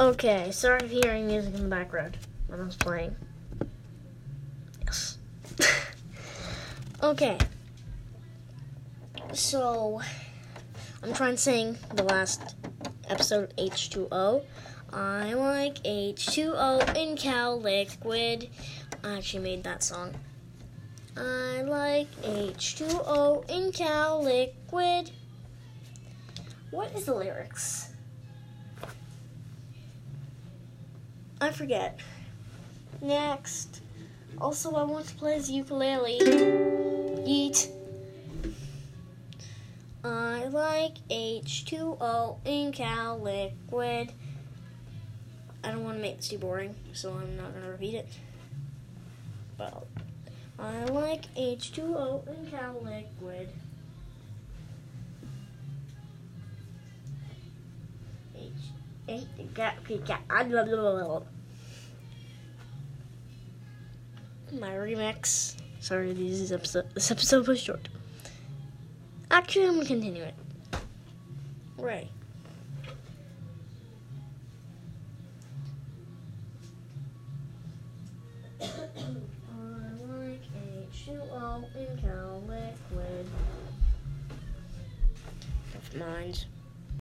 Okay, sorry for hearing music in the background when I was playing. Yes. okay. So, I'm trying to sing the last episode of H2O. I like H2O in cow liquid. I actually made that song. I like H2O in cow liquid. What is the lyrics? I forget. Next. Also, I want to play his ukulele. Yeet. I like H2O in Cal Liquid. I don't want to make this too boring, so I'm not going to repeat it. Well, I like H2O in Cal Liquid. H, H, H, H, H, H, H, H, little. my remix. Sorry, this is episode. This episode was short. Actually, I'm gonna continue it. Right. H2O in liquid. Mind.